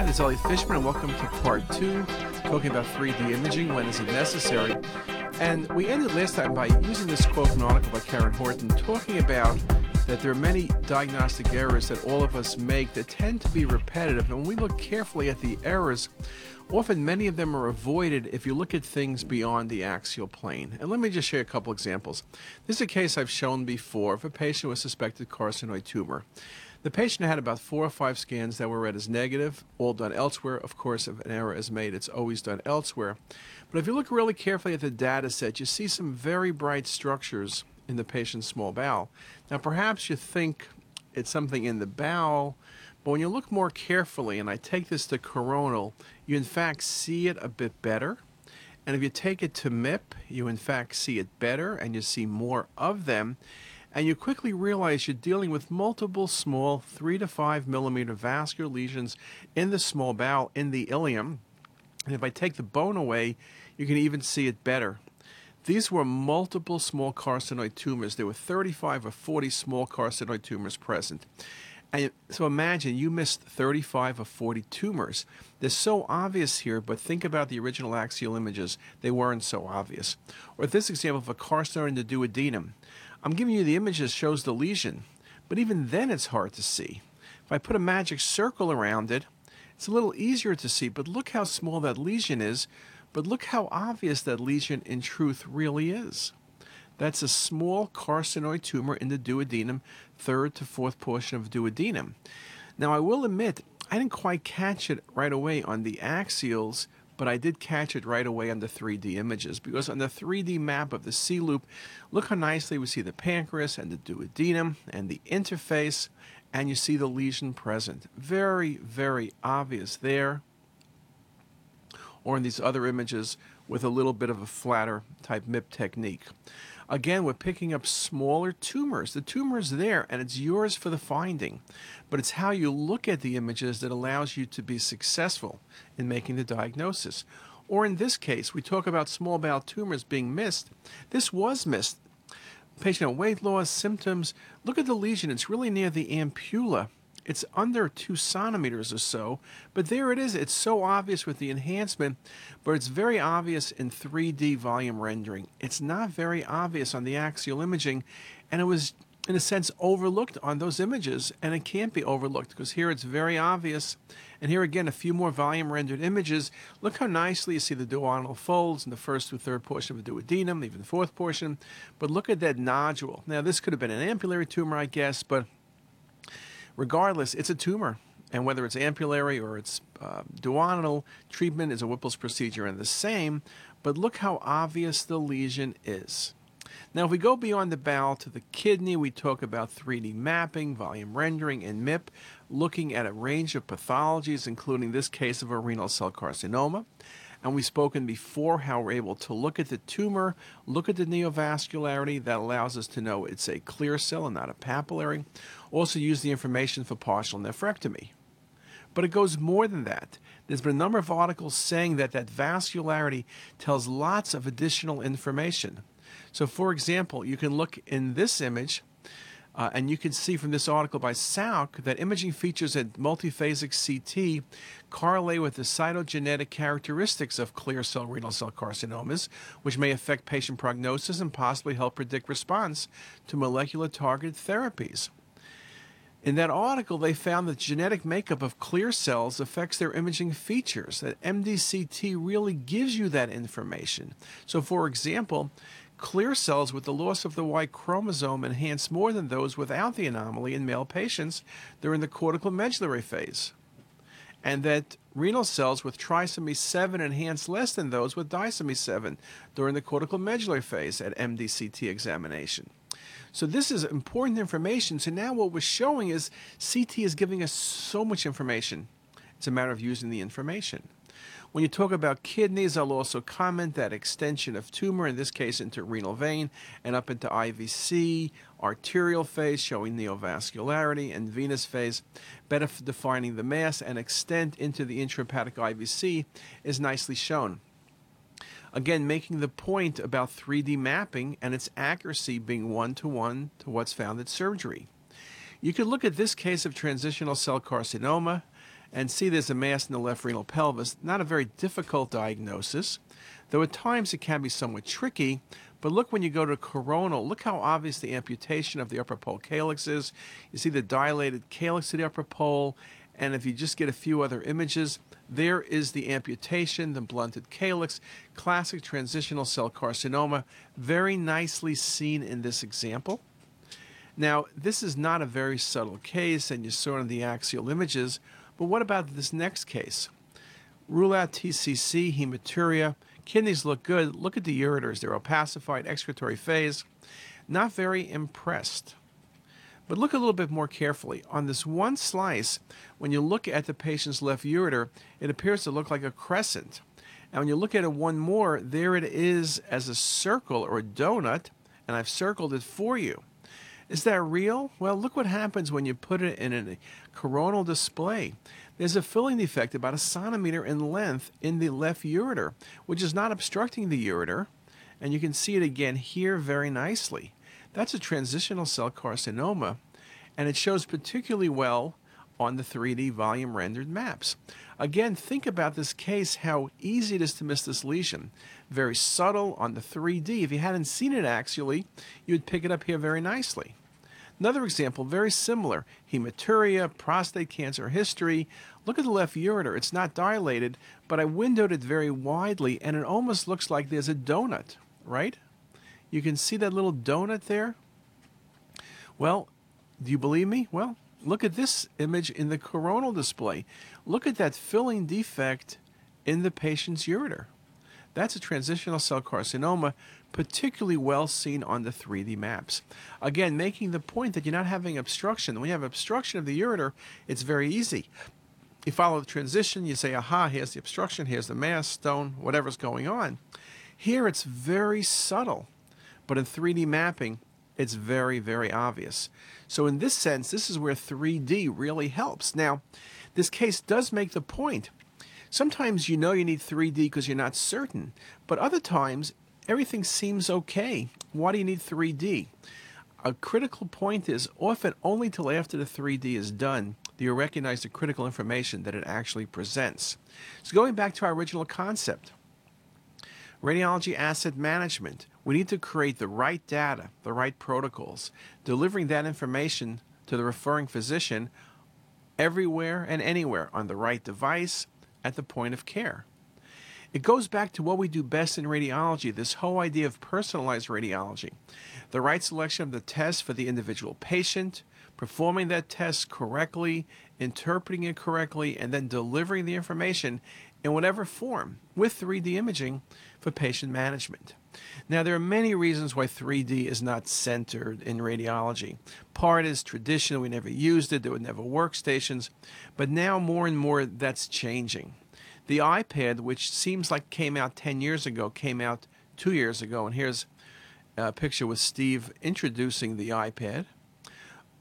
Hi, this is Elliot Fishman, and welcome to part two, talking about 3D imaging, when is it necessary. And we ended last time by using this quote from an article by Karen Horton, talking about that there are many diagnostic errors that all of us make that tend to be repetitive. And when we look carefully at the errors, often many of them are avoided if you look at things beyond the axial plane. And let me just share a couple examples. This is a case I've shown before of a patient with suspected carcinoid tumor. The patient had about four or five scans that were read as negative, all done elsewhere. Of course, if an error is made, it's always done elsewhere. But if you look really carefully at the data set, you see some very bright structures in the patient's small bowel. Now, perhaps you think it's something in the bowel, but when you look more carefully, and I take this to coronal, you in fact see it a bit better. And if you take it to MIP, you in fact see it better and you see more of them and you quickly realize you're dealing with multiple small 3 to 5 millimeter vascular lesions in the small bowel in the ileum. And if I take the bone away, you can even see it better. These were multiple small carcinoid tumors. There were 35 or 40 small carcinoid tumors present. And so imagine you missed 35 or 40 tumors. They're so obvious here, but think about the original axial images. They weren't so obvious. Or this example of a carcinoid in the duodenum. I'm giving you the image that shows the lesion, but even then it's hard to see. If I put a magic circle around it, it's a little easier to see, but look how small that lesion is, but look how obvious that lesion in truth really is. That's a small carcinoid tumor in the duodenum, third to fourth portion of duodenum. Now, I will admit, I didn't quite catch it right away on the axials, but I did catch it right away on the 3D images because on the 3D map of the C loop, look how nicely we see the pancreas and the duodenum and the interface, and you see the lesion present. Very, very obvious there. Or in these other images with a little bit of a flatter type MIP technique. Again, we're picking up smaller tumors. The tumor is there and it's yours for the finding, but it's how you look at the images that allows you to be successful in making the diagnosis. Or in this case, we talk about small bowel tumors being missed. This was missed. Patient had weight loss, symptoms. Look at the lesion, it's really near the ampulla it's under two centimeters or so, but there it is. It's so obvious with the enhancement, but it's very obvious in 3D volume rendering. It's not very obvious on the axial imaging, and it was, in a sense, overlooked on those images, and it can't be overlooked because here it's very obvious. And here again, a few more volume rendered images. Look how nicely you see the duodenal folds in the first through third portion of the duodenum, even the fourth portion. But look at that nodule. Now, this could have been an ampullary tumor, I guess, but regardless, it's a tumor. And whether it's ampullary or it's uh, duodenal, treatment is a Whipple's procedure and the same, but look how obvious the lesion is. Now, if we go beyond the bowel to the kidney, we talk about 3D mapping, volume rendering, and MIP, looking at a range of pathologies, including this case of a renal cell carcinoma. And we've spoken before how we're able to look at the tumor, look at the neovascularity that allows us to know it's a clear cell and not a papillary. Also, use the information for partial nephrectomy. But it goes more than that. There's been a number of articles saying that that vascularity tells lots of additional information. So, for example, you can look in this image uh, and you can see from this article by Sauk that imaging features at multiphasic CT correlate with the cytogenetic characteristics of clear cell renal cell carcinomas, which may affect patient prognosis and possibly help predict response to molecular targeted therapies. In that article, they found that genetic makeup of clear cells affects their imaging features, that MDCT really gives you that information. So, for example, Clear cells with the loss of the Y chromosome enhance more than those without the anomaly in male patients during the cortical medullary phase, and that renal cells with trisomy 7 enhance less than those with disomy 7 during the cortical medullary phase at MDCT examination. So this is important information. So now what we're showing is CT is giving us so much information. It's a matter of using the information. When you talk about kidneys, I'll also comment that extension of tumor, in this case into renal vein and up into IVC, arterial phase showing neovascularity, and venous phase, better defining the mass and extent into the intrahepatic IVC is nicely shown. Again, making the point about 3D mapping and its accuracy being one to one to what's found at surgery. You could look at this case of transitional cell carcinoma and see there's a mass in the left renal pelvis. Not a very difficult diagnosis, though at times it can be somewhat tricky. But look when you go to coronal, look how obvious the amputation of the upper pole calyx is. You see the dilated calyx of the upper pole, and if you just get a few other images, there is the amputation, the blunted calyx, classic transitional cell carcinoma, very nicely seen in this example. Now, this is not a very subtle case, and you saw in the axial images, but what about this next case? Rule out TCC, hematuria, kidneys look good. Look at the ureters, they're opacified, excretory phase. Not very impressed. But look a little bit more carefully. On this one slice, when you look at the patient's left ureter, it appears to look like a crescent. And when you look at it one more, there it is as a circle or a donut, and I've circled it for you. Is that real? Well, look what happens when you put it in a coronal display. There's a filling defect about a centimeter in length in the left ureter, which is not obstructing the ureter. And you can see it again here very nicely. That's a transitional cell carcinoma, and it shows particularly well on the 3D volume rendered maps. Again, think about this case, how easy it is to miss this lesion. Very subtle on the 3D. If you hadn't seen it axially, you would pick it up here very nicely. Another example, very similar hematuria, prostate cancer history. Look at the left ureter. It's not dilated, but I windowed it very widely, and it almost looks like there's a donut, right? You can see that little donut there. Well, do you believe me? Well, look at this image in the coronal display. Look at that filling defect in the patient's ureter. That's a transitional cell carcinoma, particularly well seen on the 3D maps. Again, making the point that you're not having obstruction. When you have obstruction of the ureter, it's very easy. You follow the transition, you say, aha, here's the obstruction, here's the mass, stone, whatever's going on. Here it's very subtle, but in 3D mapping, it's very, very obvious. So, in this sense, this is where 3D really helps. Now, this case does make the point Sometimes you know you need 3D because you're not certain, but other times everything seems okay. Why do you need 3D? A critical point is often only till after the 3D is done do you recognize the critical information that it actually presents. So, going back to our original concept radiology asset management, we need to create the right data, the right protocols, delivering that information to the referring physician everywhere and anywhere on the right device at the point of care. It goes back to what we do best in radiology this whole idea of personalized radiology. The right selection of the test for the individual patient, performing that test correctly, interpreting it correctly, and then delivering the information in whatever form with 3D imaging for patient management. Now, there are many reasons why 3D is not centered in radiology. Part is traditional, we never used it, there were never workstations, but now more and more that's changing. The iPad, which seems like came out 10 years ago, came out two years ago, and here's a picture with Steve introducing the iPad.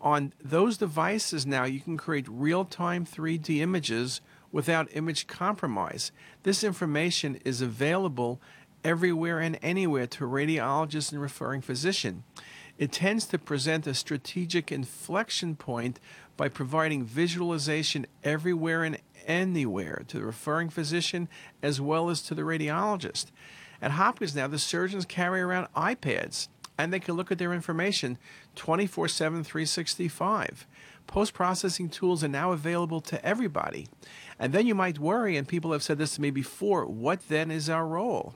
On those devices now, you can create real time 3D images without image compromise. This information is available everywhere and anywhere to radiologists and referring physician. It tends to present a strategic inflection point by providing visualization everywhere and anywhere to the referring physician as well as to the radiologist. At Hopkins now, the surgeons carry around iPads and they can look at their information 24 7, 365. Post processing tools are now available to everybody. And then you might worry, and people have said this to me before what then is our role?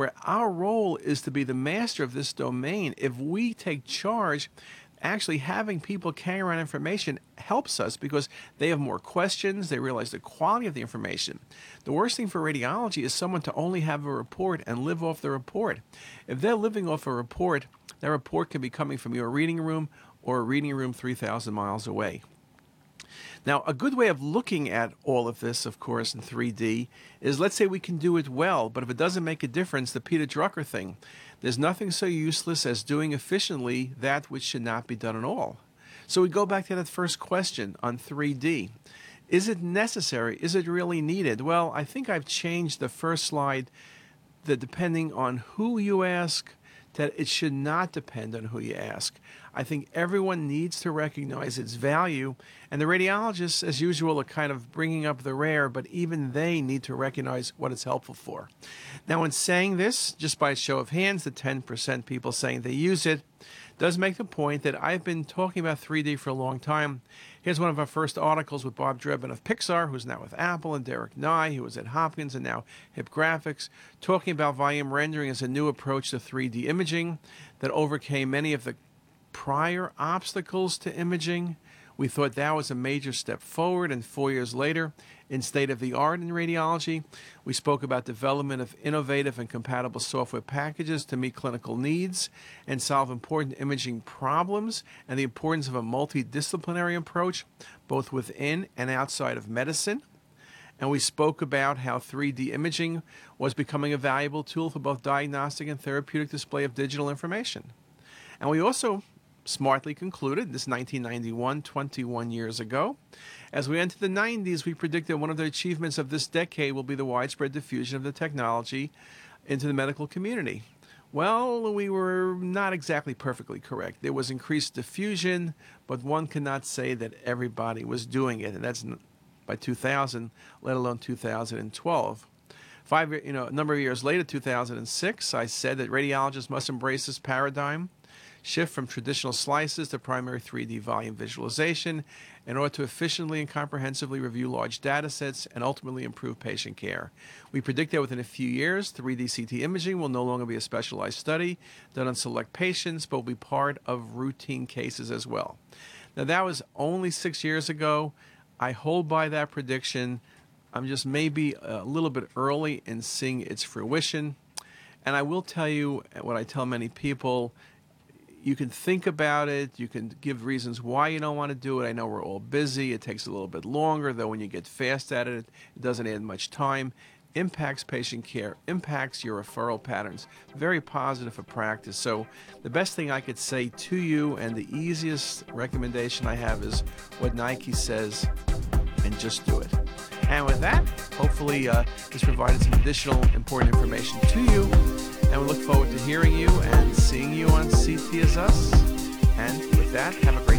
where our role is to be the master of this domain. If we take charge, actually having people carry around information helps us because they have more questions, they realize the quality of the information. The worst thing for radiology is someone to only have a report and live off the report. If they're living off a report, that report can be coming from your reading room or a reading room 3,000 miles away. Now, a good way of looking at all of this, of course, in 3D is let's say we can do it well, but if it doesn't make a difference, the Peter Drucker thing, there's nothing so useless as doing efficiently that which should not be done at all. So we go back to that first question on 3D. Is it necessary? Is it really needed? Well, I think I've changed the first slide that depending on who you ask, that it should not depend on who you ask. I think everyone needs to recognize its value, and the radiologists, as usual, are kind of bringing up the rare, but even they need to recognize what it's helpful for. Now, in saying this, just by a show of hands, the 10% people saying they use it does make the point that I've been talking about 3D for a long time. Here's one of our first articles with Bob Drebin of Pixar, who's now with Apple, and Derek Ney, who was at Hopkins and now HIP Graphics, talking about volume rendering as a new approach to 3D imaging that overcame many of the prior obstacles to imaging. We thought that was a major step forward, and four years later, in state of the art in radiology, we spoke about development of innovative and compatible software packages to meet clinical needs and solve important imaging problems, and the importance of a multidisciplinary approach, both within and outside of medicine. And we spoke about how 3D imaging was becoming a valuable tool for both diagnostic and therapeutic display of digital information. And we also smartly concluded, this 1991, 21 years ago. As we enter the 90s, we predicted one of the achievements of this decade will be the widespread diffusion of the technology into the medical community. Well, we were not exactly perfectly correct. There was increased diffusion, but one cannot say that everybody was doing it, and that's by 2000, let alone 2012. Five, you know, a number of years later, 2006, I said that radiologists must embrace this paradigm shift from traditional slices to primary 3D volume visualization in order to efficiently and comprehensively review large data sets and ultimately improve patient care. We predict that within a few years, 3D CT imaging will no longer be a specialized study done on select patients, but will be part of routine cases as well. Now, that was only six years ago. I hold by that prediction. I'm just maybe a little bit early in seeing its fruition. And I will tell you what I tell many people you can think about it. You can give reasons why you don't want to do it. I know we're all busy. It takes a little bit longer, though. When you get fast at it, it doesn't add much time. Impacts patient care, impacts your referral patterns. Very positive for practice. So, the best thing I could say to you, and the easiest recommendation I have, is what Nike says, and just do it. And with that, hopefully, uh, this provided some additional important information to you. And we look forward to hearing you and seeing you on CTisus. And with that, have a